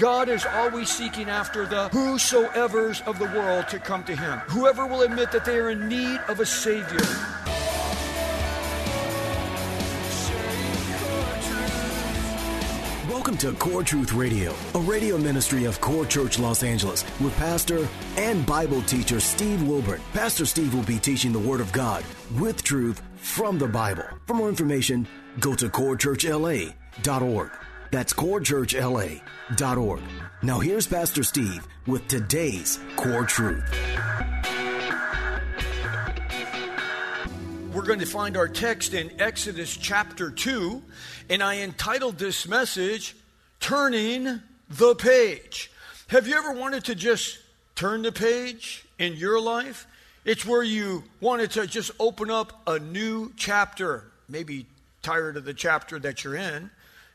God is always seeking after the whosoever's of the world to come to Him. Whoever will admit that they are in need of a Savior. Welcome to Core Truth Radio, a radio ministry of Core Church Los Angeles with pastor and Bible teacher Steve Wilburn. Pastor Steve will be teaching the Word of God with truth from the Bible. For more information, go to corechurchla.org. That's corechurchla.org. Now here's Pastor Steve with today's Core Truth. We're going to find our text in Exodus chapter 2, and I entitled this message, Turning the Page. Have you ever wanted to just turn the page in your life? It's where you wanted to just open up a new chapter, maybe tired of the chapter that you're in.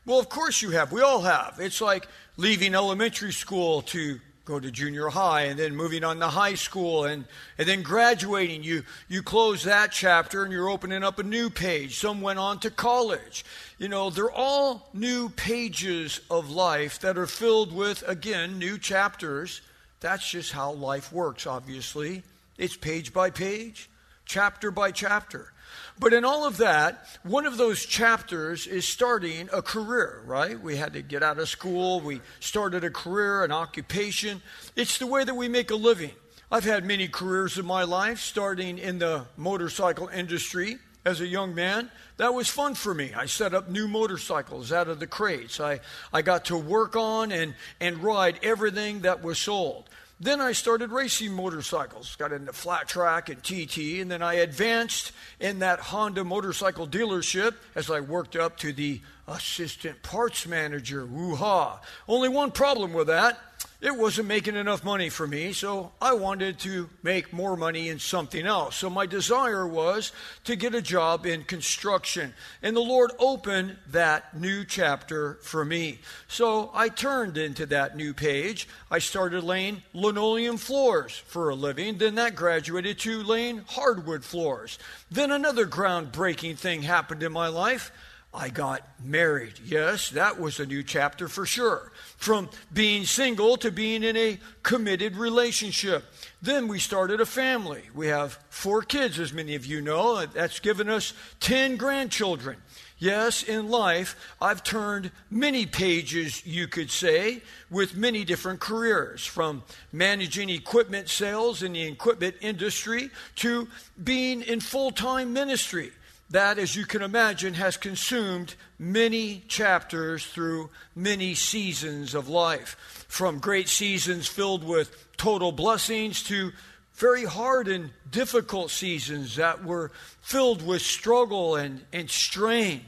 Well, of course you have. We all have. It's like leaving elementary school to go to junior high and then moving on to high school and, and then graduating. You, you close that chapter and you're opening up a new page. Some went on to college. You know, they're all new pages of life that are filled with, again, new chapters. That's just how life works, obviously. It's page by page, chapter by chapter. But in all of that, one of those chapters is starting a career, right? We had to get out of school, we started a career, an occupation. It's the way that we make a living. I've had many careers in my life, starting in the motorcycle industry as a young man. That was fun for me. I set up new motorcycles out of the crates. I, I got to work on and, and ride everything that was sold. Then I started racing motorcycles, got into flat track and TT, and then I advanced in that Honda motorcycle dealership as I worked up to the assistant parts manager. Woo ha! Only one problem with that it wasn't making enough money for me, so I wanted to make more money in something else. So my desire was to get a job in construction. And the Lord opened that new chapter for me. So I turned into that new page. I started laying linoleum floors for a living. Then that graduated to laying hardwood floors. Then another groundbreaking thing happened in my life. I got married. Yes, that was a new chapter for sure. From being single to being in a committed relationship. Then we started a family. We have four kids, as many of you know. That's given us 10 grandchildren. Yes, in life, I've turned many pages, you could say, with many different careers, from managing equipment sales in the equipment industry to being in full time ministry that, as you can imagine, has consumed many chapters through many seasons of life. From great seasons filled with total blessings to very hard and difficult seasons that were filled with struggle and, and strain.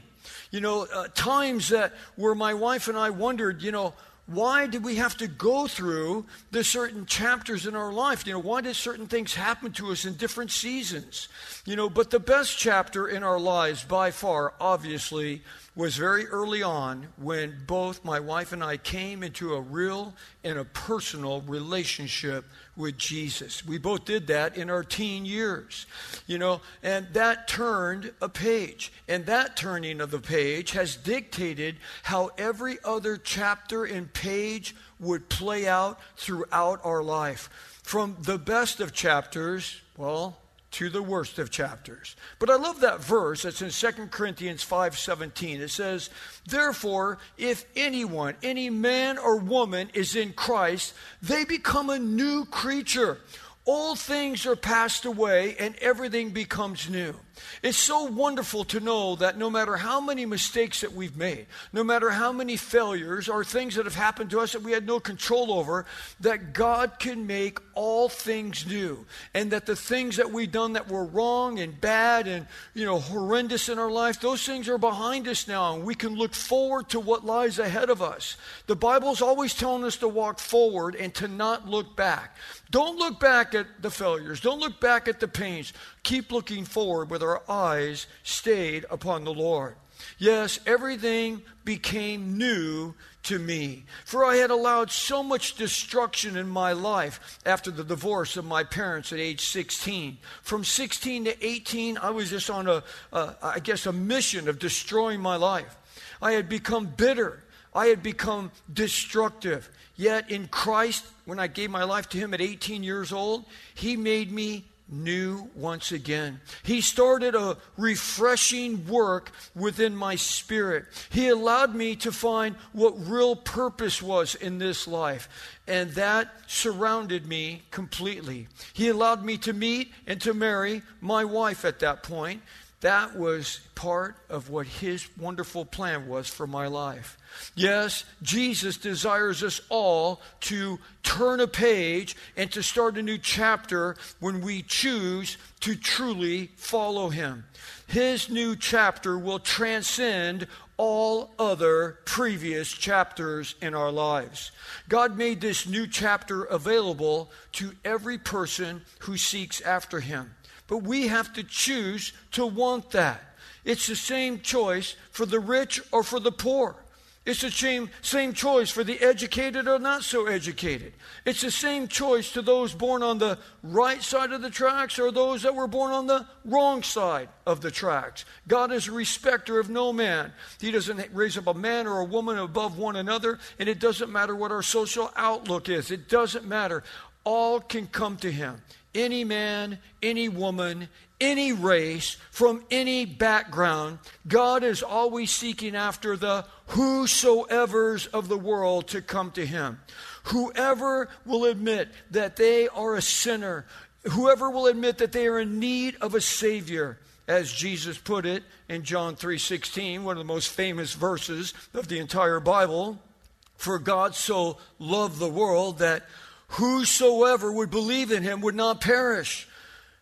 You know, uh, times that where my wife and I wondered, you know, why did we have to go through the certain chapters in our life? You know, why did certain things happen to us in different seasons? You know, but the best chapter in our lives by far, obviously, was very early on when both my wife and I came into a real and a personal relationship with Jesus. We both did that in our teen years, you know, and that turned a page. And that turning of the page has dictated how every other chapter and page would play out throughout our life. From the best of chapters, well, to the worst of chapters. But I love that verse that's in 2 Corinthians 5:17. It says, "Therefore, if anyone, any man or woman is in Christ, they become a new creature. All things are passed away and everything becomes new." It's so wonderful to know that no matter how many mistakes that we've made, no matter how many failures or things that have happened to us that we had no control over, that God can make all things new. And that the things that we've done that were wrong and bad and, you know, horrendous in our life, those things are behind us now. And we can look forward to what lies ahead of us. The Bible's always telling us to walk forward and to not look back. Don't look back at the failures. Don't look back at the pains. Keep looking forward with our eyes stayed upon the Lord. Yes, everything became new to me. For I had allowed so much destruction in my life after the divorce of my parents at age 16. From 16 to 18, I was just on a, a I guess, a mission of destroying my life. I had become bitter. I had become destructive. Yet in Christ, when I gave my life to Him at 18 years old, He made me new once again. He started a refreshing work within my spirit. He allowed me to find what real purpose was in this life, and that surrounded me completely. He allowed me to meet and to marry my wife at that point. That was part of what His wonderful plan was for my life. Yes, Jesus desires us all to turn a page and to start a new chapter when we choose to truly follow Him. His new chapter will transcend all other previous chapters in our lives. God made this new chapter available to every person who seeks after Him. But we have to choose to want that. It's the same choice for the rich or for the poor. It's the same, same choice for the educated or not so educated. It's the same choice to those born on the right side of the tracks or those that were born on the wrong side of the tracks. God is a respecter of no man. He doesn't raise up a man or a woman above one another, and it doesn't matter what our social outlook is. It doesn't matter. All can come to Him. Any man, any woman, any race, from any background, God is always seeking after the whosoever's of the world to come to him. Whoever will admit that they are a sinner, whoever will admit that they are in need of a savior, as Jesus put it in John 3:16, one of the most famous verses of the entire Bible, for God so loved the world that whosoever would believe in him would not perish,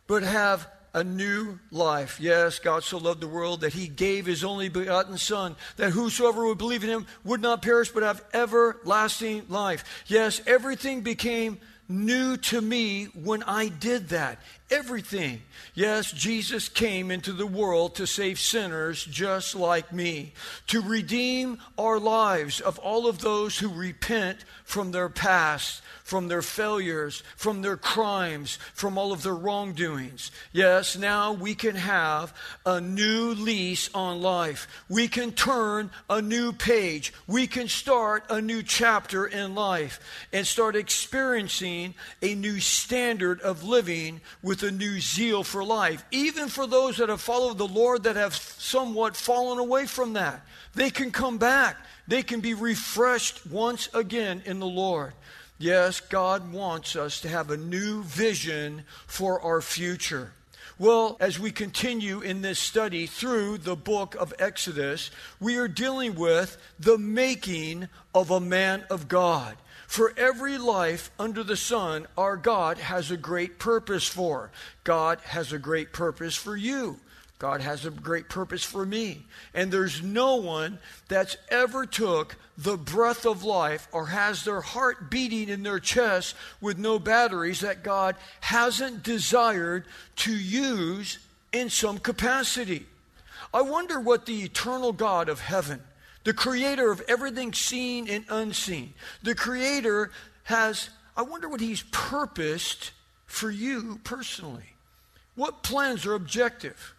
but have a new life. Yes, God so loved the world that he gave his only begotten Son, that whosoever would believe in him would not perish but have everlasting life. Yes, everything became new to me when I did that. Everything. Yes, Jesus came into the world to save sinners just like me, to redeem our lives of all of those who repent from their past from their failures, from their crimes, from all of their wrongdoings. Yes, now we can have a new lease on life. We can turn a new page. We can start a new chapter in life and start experiencing a new standard of living with a new zeal for life. Even for those that have followed the Lord that have somewhat fallen away from that, they can come back. They can be refreshed once again in the Lord. Yes, God wants us to have a new vision for our future. Well, as we continue in this study through the book of Exodus, we are dealing with the making of a man of God. For every life under the sun, our God has a great purpose for. God has a great purpose for you. God has a great purpose for me. And there's no one that's ever took the breath of life or has their heart beating in their chest with no batteries that God hasn't desired to use in some capacity. I wonder what the eternal God of heaven, the creator of everything seen and unseen, the creator has, I wonder what he's purposed for you personally. What plans are objective?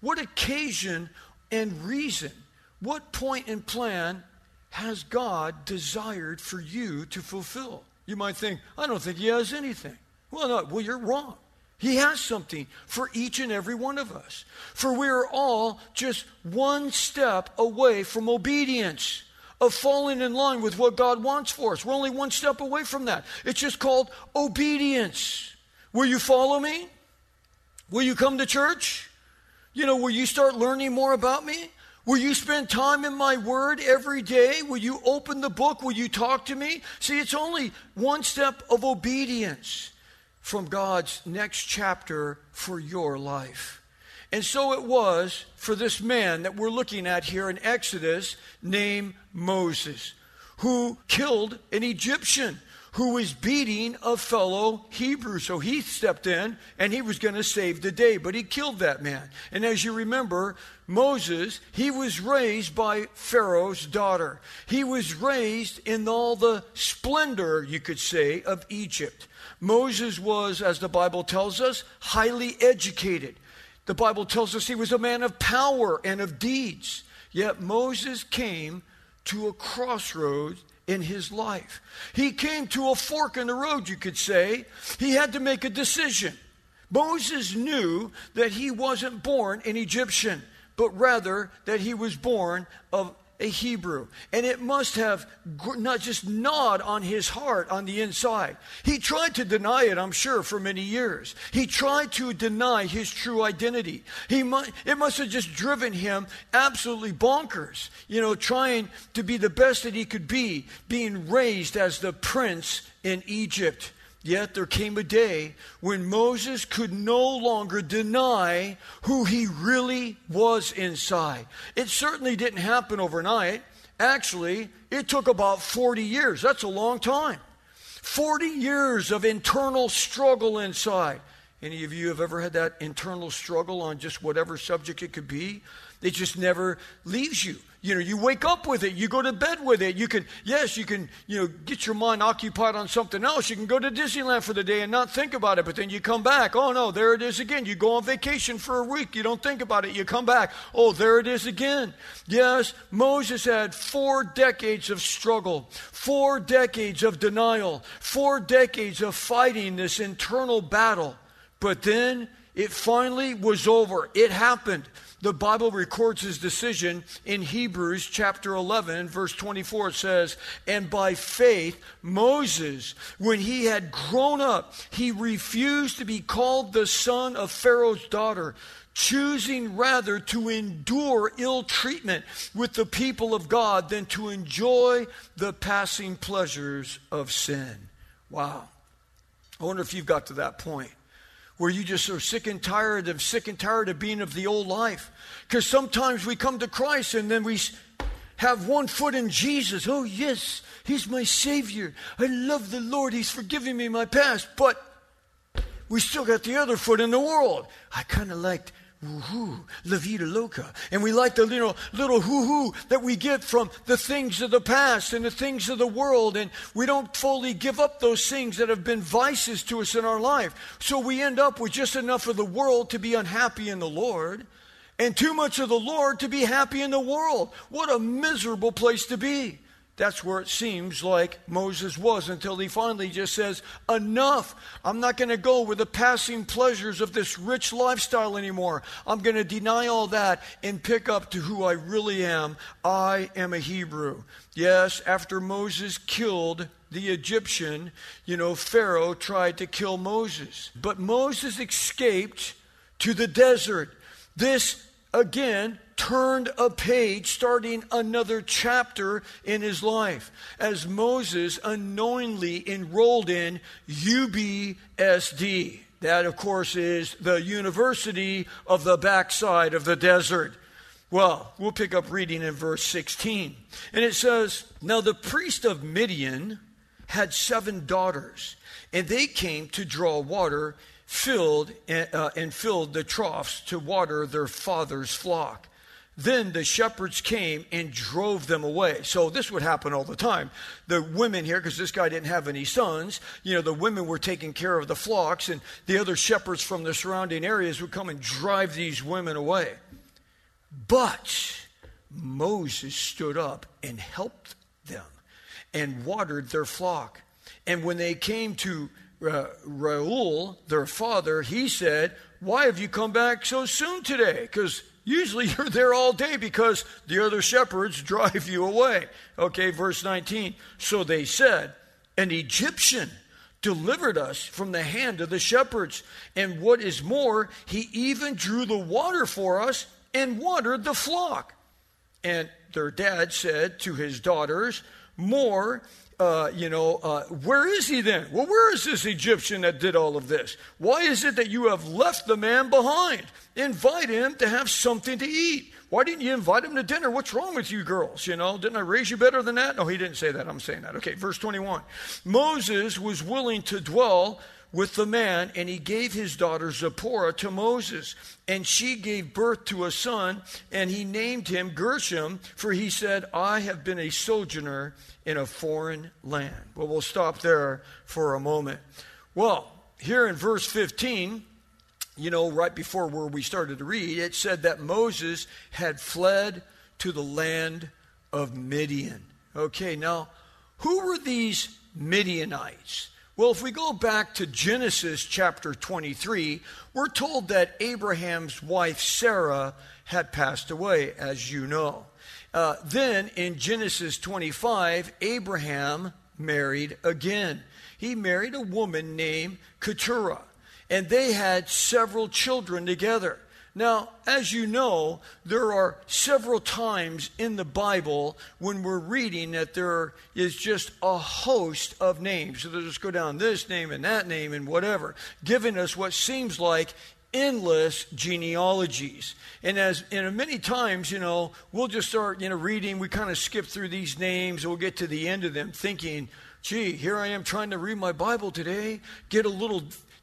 What occasion and reason, what point and plan has God desired for you to fulfill? You might think, I don't think He has anything. Well, no, well, you're wrong. He has something for each and every one of us. For we are all just one step away from obedience, of falling in line with what God wants for us. We're only one step away from that. It's just called obedience. Will you follow me? Will you come to church? You know, will you start learning more about me? Will you spend time in my word every day? Will you open the book? Will you talk to me? See, it's only one step of obedience from God's next chapter for your life. And so it was for this man that we're looking at here in Exodus named Moses, who killed an Egyptian who was beating a fellow Hebrew. So he stepped in and he was going to save the day, but he killed that man. And as you remember, Moses, he was raised by Pharaoh's daughter. He was raised in all the splendor, you could say, of Egypt. Moses was, as the Bible tells us, highly educated. The Bible tells us he was a man of power and of deeds. Yet Moses came to a crossroads in his life. He came to a fork in the road, you could say. He had to make a decision. Moses knew that he wasn't born an Egyptian, but rather that he was born of a Hebrew. And it must have not just gnawed on his heart on the inside. He tried to deny it, I'm sure, for many years. He tried to deny his true identity. He it must have just driven him absolutely bonkers, you know, trying to be the best that he could be, being raised as the prince in Egypt. Yet there came a day when Moses could no longer deny who he really was inside. It certainly didn't happen overnight. Actually, it took about 40 years. That's a long time. 40 years of internal struggle inside. Any of you have ever had that internal struggle on just whatever subject it could be? It just never leaves you. You know, you wake up with it, you go to bed with it. You can, yes, you can, you know, get your mind occupied on something else. You can go to Disneyland for the day and not think about it, but then you come back. Oh no, there it is again. You go on vacation for a week, you don't think about it, you come back. Oh, there it is again. Yes, Moses had four decades of struggle, four decades of denial, four decades of fighting this internal battle. But then it finally was over. It happened the Bible records his decision in Hebrews chapter 11, verse 24. It says, And by faith, Moses, when he had grown up, he refused to be called the son of Pharaoh's daughter choosing rather to endure ill treatment with the people of God than to enjoy the passing pleasures of sin. Wow. I wonder if you've got to that point where you just are sick and tired of sick and tired of being of the old life. Because sometimes we come to Christ and then we have one foot in Jesus. Oh, yes, He's my Savior. I love the Lord. He's forgiving me my past. But we still got the other foot in the world. I kind of liked Woohoo, La Vida Loca. And we like the little, little hoo hoo that we get from the things of the past and the things of the world. And we don't fully give up those things that have been vices to us in our life. So we end up with just enough of the world to be unhappy in the Lord and too much of the Lord to be happy in the world. What a miserable place to be. That's where it seems like Moses was until he finally just says, Enough. I'm not going to go with the passing pleasures of this rich lifestyle anymore. I'm going to deny all that and pick up to who I really am. I am a Hebrew. Yes, after Moses killed the Egyptian, you know, Pharaoh tried to kill Moses. But Moses escaped to the desert. This, again, turned a page, starting another chapter in his life, as Moses unknowingly enrolled in UBSD. That, of course, is the University of the Backside of the Desert. Well, we'll pick up reading in verse 16. And it says, Now the priest of Midian had seven daughters, and they came to draw water filled uh, and filled the troughs to water their father's flock. Then the shepherds came and drove them away. So this would happen all the time. The women here, because this guy didn't have any sons, you know, the women were taking care of the flocks, and the other shepherds from the surrounding areas would come and drive these women away. But Moses stood up and helped them and watered their flock. And when they came to uh, Reuel, their father, he said, Why have you come back so soon today? Because Usually you're there all day because the other shepherds drive you away. Okay, verse 19. So they said, An Egyptian delivered us from the hand of the shepherds. And what is more, he even drew the water for us and watered the flock. And their dad said to his daughters, More, uh, you know, uh, where is he then? Well, where is this Egyptian that did all of this? Why is it that you have left the man behind? Invite him to have something to eat. Why didn't you invite him to dinner? What's wrong with you girls? You know, didn't I raise you better than that? No, he didn't say that. I'm saying that. Okay, verse 21. Moses was willing to dwell with the man, and he gave his daughter Zipporah to Moses. And she gave birth to a son, and he named him Gershom, for he said, I have been a sojourner in a foreign land. Well, we'll stop there for a moment. Well, here in verse 15, you know, right before where we started to read, it said that Moses had fled to the land of Midian. Okay, now, who were these Midianites? Well, if we go back to Genesis chapter 23, we're told that Abraham's wife Sarah had passed away, as you know. Uh, then in Genesis 25, Abraham married again. He married a woman named Keturah and they had several children together. Now, as you know, there are several times in the Bible when we're reading that there is just a host of names. So they'll just go down this name and that name and whatever, giving us what seems like endless genealogies. And as and many times, you know, we'll just start, you know, reading, we kind of skip through these names, we'll get to the end of them thinking, gee, here I am trying to read my Bible today, get a little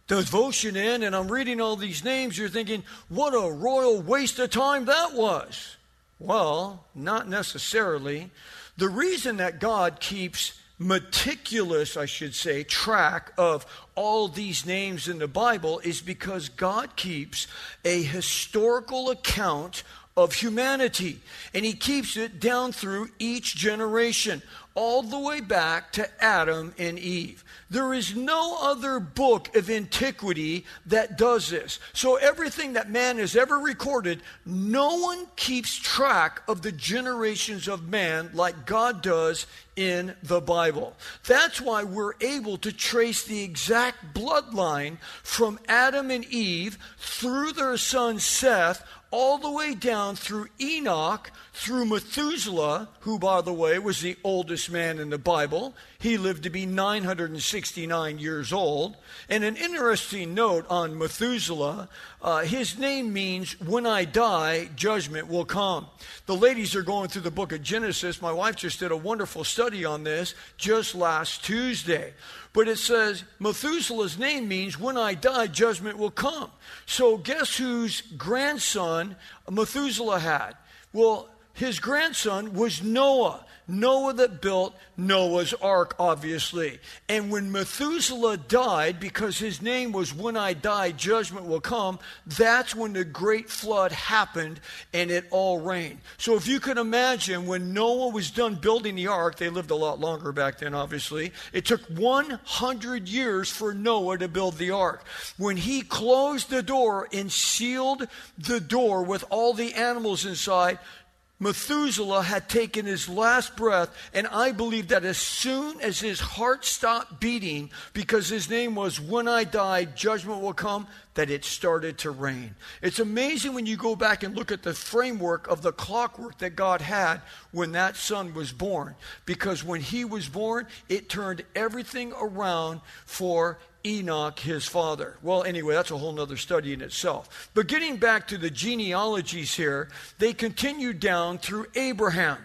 devotion in and I'm reading all these names, you're thinking, what a royal waste of time that was. Well, not necessarily. The reason that God keeps meticulous, I should say, track of all these names in the Bible is because God keeps a historical account of humanity. And he keeps it down through each generation, all the way back to Adam and Eve. There is no other book of antiquity that does this. So, everything that man has ever recorded, no one keeps track of the generations of man like God does in the Bible. That's why we're able to trace the exact bloodline from Adam and Eve through their son Seth all the way down through Enoch, through Methuselah, who, by the way, was the oldest man in the Bible. He lived to be 969 years old. And an interesting note on Methuselah uh, his name means, when I die, judgment will come. The ladies are going through the book of Genesis. My wife just did a wonderful study on this just last Tuesday. But it says Methuselah's name means when I die, judgment will come. So guess whose grandson Methuselah had? Well, his grandson was Noah. Noah that built Noah's ark, obviously. And when Methuselah died, because his name was When I Die, Judgment Will Come, that's when the great flood happened and it all rained. So if you can imagine when Noah was done building the ark, they lived a lot longer back then, obviously. It took 100 years for Noah to build the ark. When he closed the door and sealed the door with all the animals inside, Methuselah had taken his last breath, and I believe that as soon as his heart stopped beating, because his name was When I Die, Judgment Will Come, that it started to rain. It's amazing when you go back and look at the framework of the clockwork that God had when that son was born, because when he was born, it turned everything around for Enoch, his father. Well, anyway, that's a whole other study in itself. But getting back to the genealogies here, they continue down through Abraham,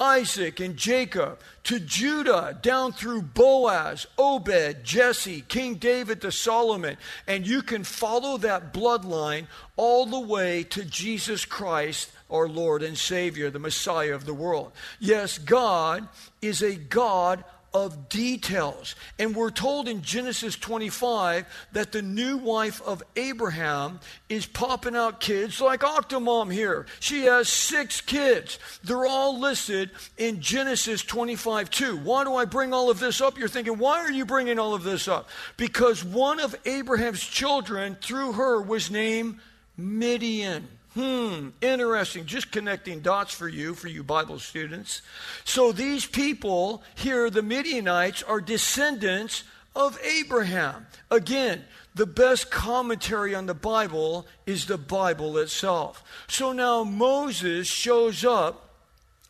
Isaac, and Jacob, to Judah, down through Boaz, Obed, Jesse, King David to Solomon. And you can follow that bloodline all the way to Jesus Christ, our Lord and Savior, the Messiah of the world. Yes, God is a God of details. And we're told in Genesis 25 that the new wife of Abraham is popping out kids like Octomom here. She has six kids. They're all listed in Genesis 25 2. Why do I bring all of this up? You're thinking, why are you bringing all of this up? Because one of Abraham's children through her was named Midian. Hmm, interesting. Just connecting dots for you, for you Bible students. So these people here, the Midianites, are descendants of Abraham. Again, the best commentary on the Bible is the Bible itself. So now Moses shows up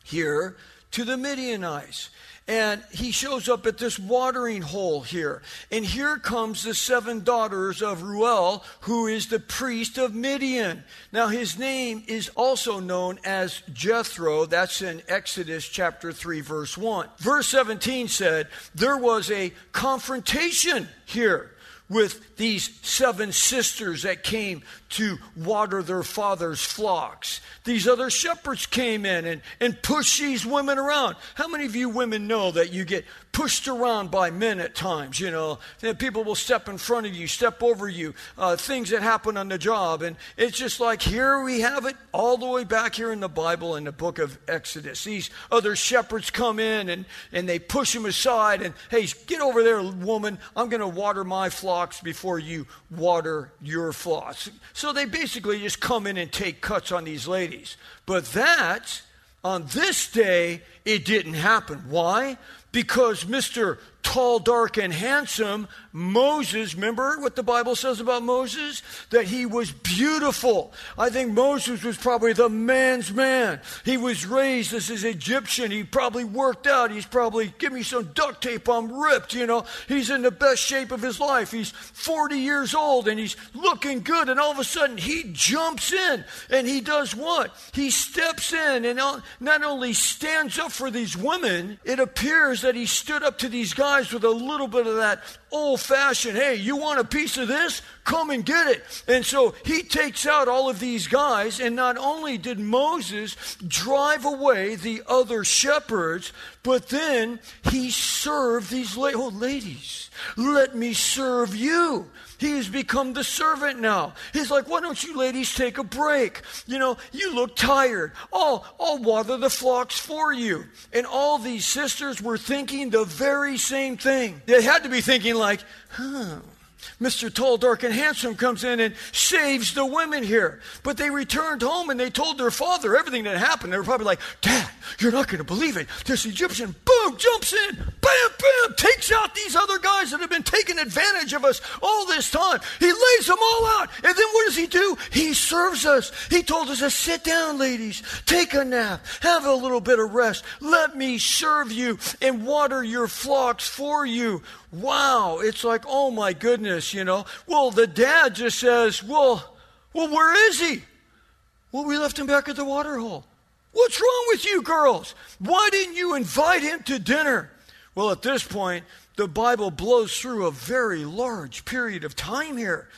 here to the Midianites. And he shows up at this watering hole here. And here comes the seven daughters of Reuel, who is the priest of Midian. Now, his name is also known as Jethro. That's in Exodus chapter 3, verse 1. Verse 17 said, There was a confrontation here with these seven sisters that came to water their father's flocks. These other shepherds came in and, and pushed these women around. How many of you women know that you get pushed around by men at times? You know, people will step in front of you, step over you, uh, things that happen on the job. And it's just like here we have it all the way back here in the Bible in the book of Exodus. These other shepherds come in and, and they push him aside and, hey, get over there, woman. I'm going to water my flocks before you water your flocks. So they basically just come in and take cuts on these ladies. But that, on this day, it didn't happen. Why? Because Mr tall, dark, and handsome. Moses, remember what the Bible says about Moses? That he was beautiful. I think Moses was probably the man's man. He was raised as an Egyptian. He probably worked out. He's probably, give me some duct tape, I'm ripped, you know. He's in the best shape of his life. He's 40 years old and he's looking good. And all of a sudden, he jumps in and he does what? He steps in and not only stands up for these women, it appears that he stood up to these guys with a little bit of that old fashioned, hey, you want a piece of this? Come and get it. And so he takes out all of these guys, and not only did Moses drive away the other shepherds, but then he served these la- oh, ladies. Let me serve you. He has become the servant now. He's like, why don't you ladies take a break? You know, you look tired. I'll, I'll water the flocks for you. And all these sisters were thinking the very same thing. They had to be thinking like, huh, Mr. Tall, Dark, and Handsome comes in and saves the women here. But they returned home and they told their father everything that happened. They were probably like, Dad, you're not going to believe it. This Egyptian, boom, jumps in, bam, bam, takes out these other guys that have been taking advantage of us all this time. He lays them all out. And then what does he do? He serves us. He told us to sit down, ladies, take a nap, have a little bit of rest. Let me serve you and water your flocks for you wow, it's like, oh my goodness, you know. Well, the dad just says, well, well, where is he? Well, we left him back at the water hole. What's wrong with you girls? Why didn't you invite him to dinner? Well, at this point, the Bible blows through a very large period of time here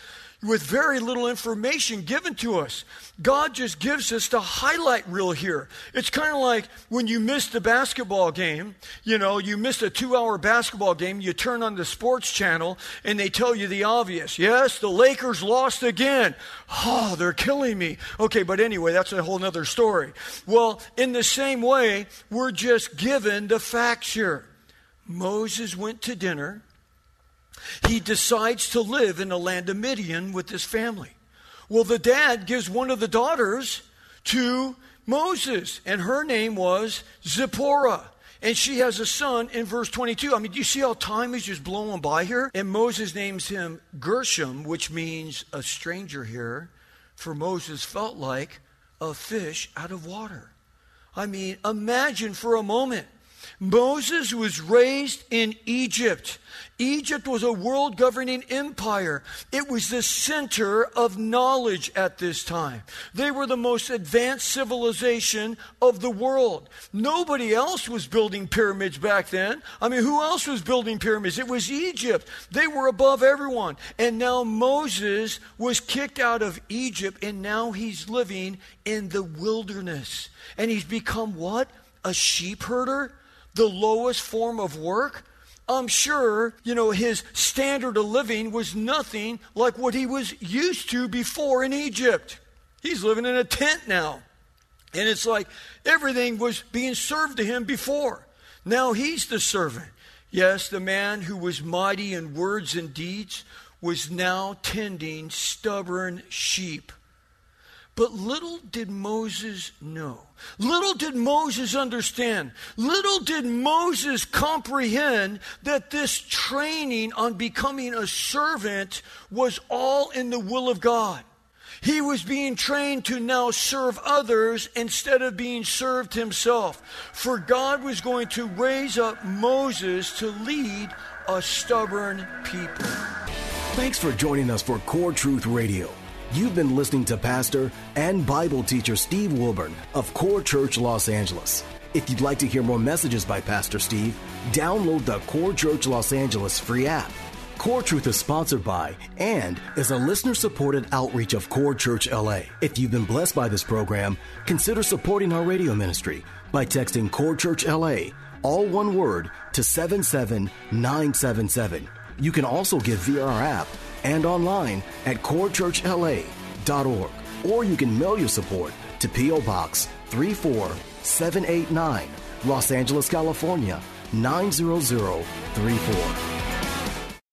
with very little information given to us. God just gives us the highlight reel here. It's kind of like when you miss the basketball game, you know, you missed a two hour basketball game, you turn on the sports channel and they tell you the obvious. Yes, the Lakers lost again. Oh, they're killing me. Okay, but anyway, that's a whole other story. Well, in the same way, we're just given the facts here. Moses went to dinner he decides to live in the land of Midian with his family. Well, the dad gives one of the daughters to Moses, and her name was Zipporah. And she has a son in verse 22. I mean, do you see how time is just blowing by here? And Moses names him Gershom, which means a stranger here, for Moses felt like a fish out of water. I mean, imagine for a moment Moses was raised in Egypt. Egypt was a world governing empire. It was the center of knowledge at this time. They were the most advanced civilization of the world. Nobody else was building pyramids back then. I mean, who else was building pyramids? It was Egypt. They were above everyone. And now Moses was kicked out of Egypt and now he's living in the wilderness. And he's become what? A sheep herder? The lowest form of work, I'm sure, you know, his standard of living was nothing like what he was used to before in Egypt. He's living in a tent now. And it's like everything was being served to him before. Now he's the servant. Yes, the man who was mighty in words and deeds was now tending stubborn sheep. But little did Moses know. Little did Moses understand. Little did Moses comprehend that this training on becoming a servant was all in the will of God. He was being trained to now serve others instead of being served himself. For God was going to raise up Moses to lead a stubborn people. Thanks for joining us for Core Truth Radio. You've been listening to Pastor and Bible teacher Steve Wilburn of Core Church Los Angeles. If you'd like to hear more messages by Pastor Steve, download the Core Church Los Angeles free app. Core Truth is sponsored by and is a listener supported outreach of Core Church LA. If you've been blessed by this program, consider supporting our radio ministry by texting Core Church LA, all one word, to 77977. You can also give via our app and online at corechurchla.org. Or you can mail your support to P.O. Box 34789, Los Angeles, California 90034.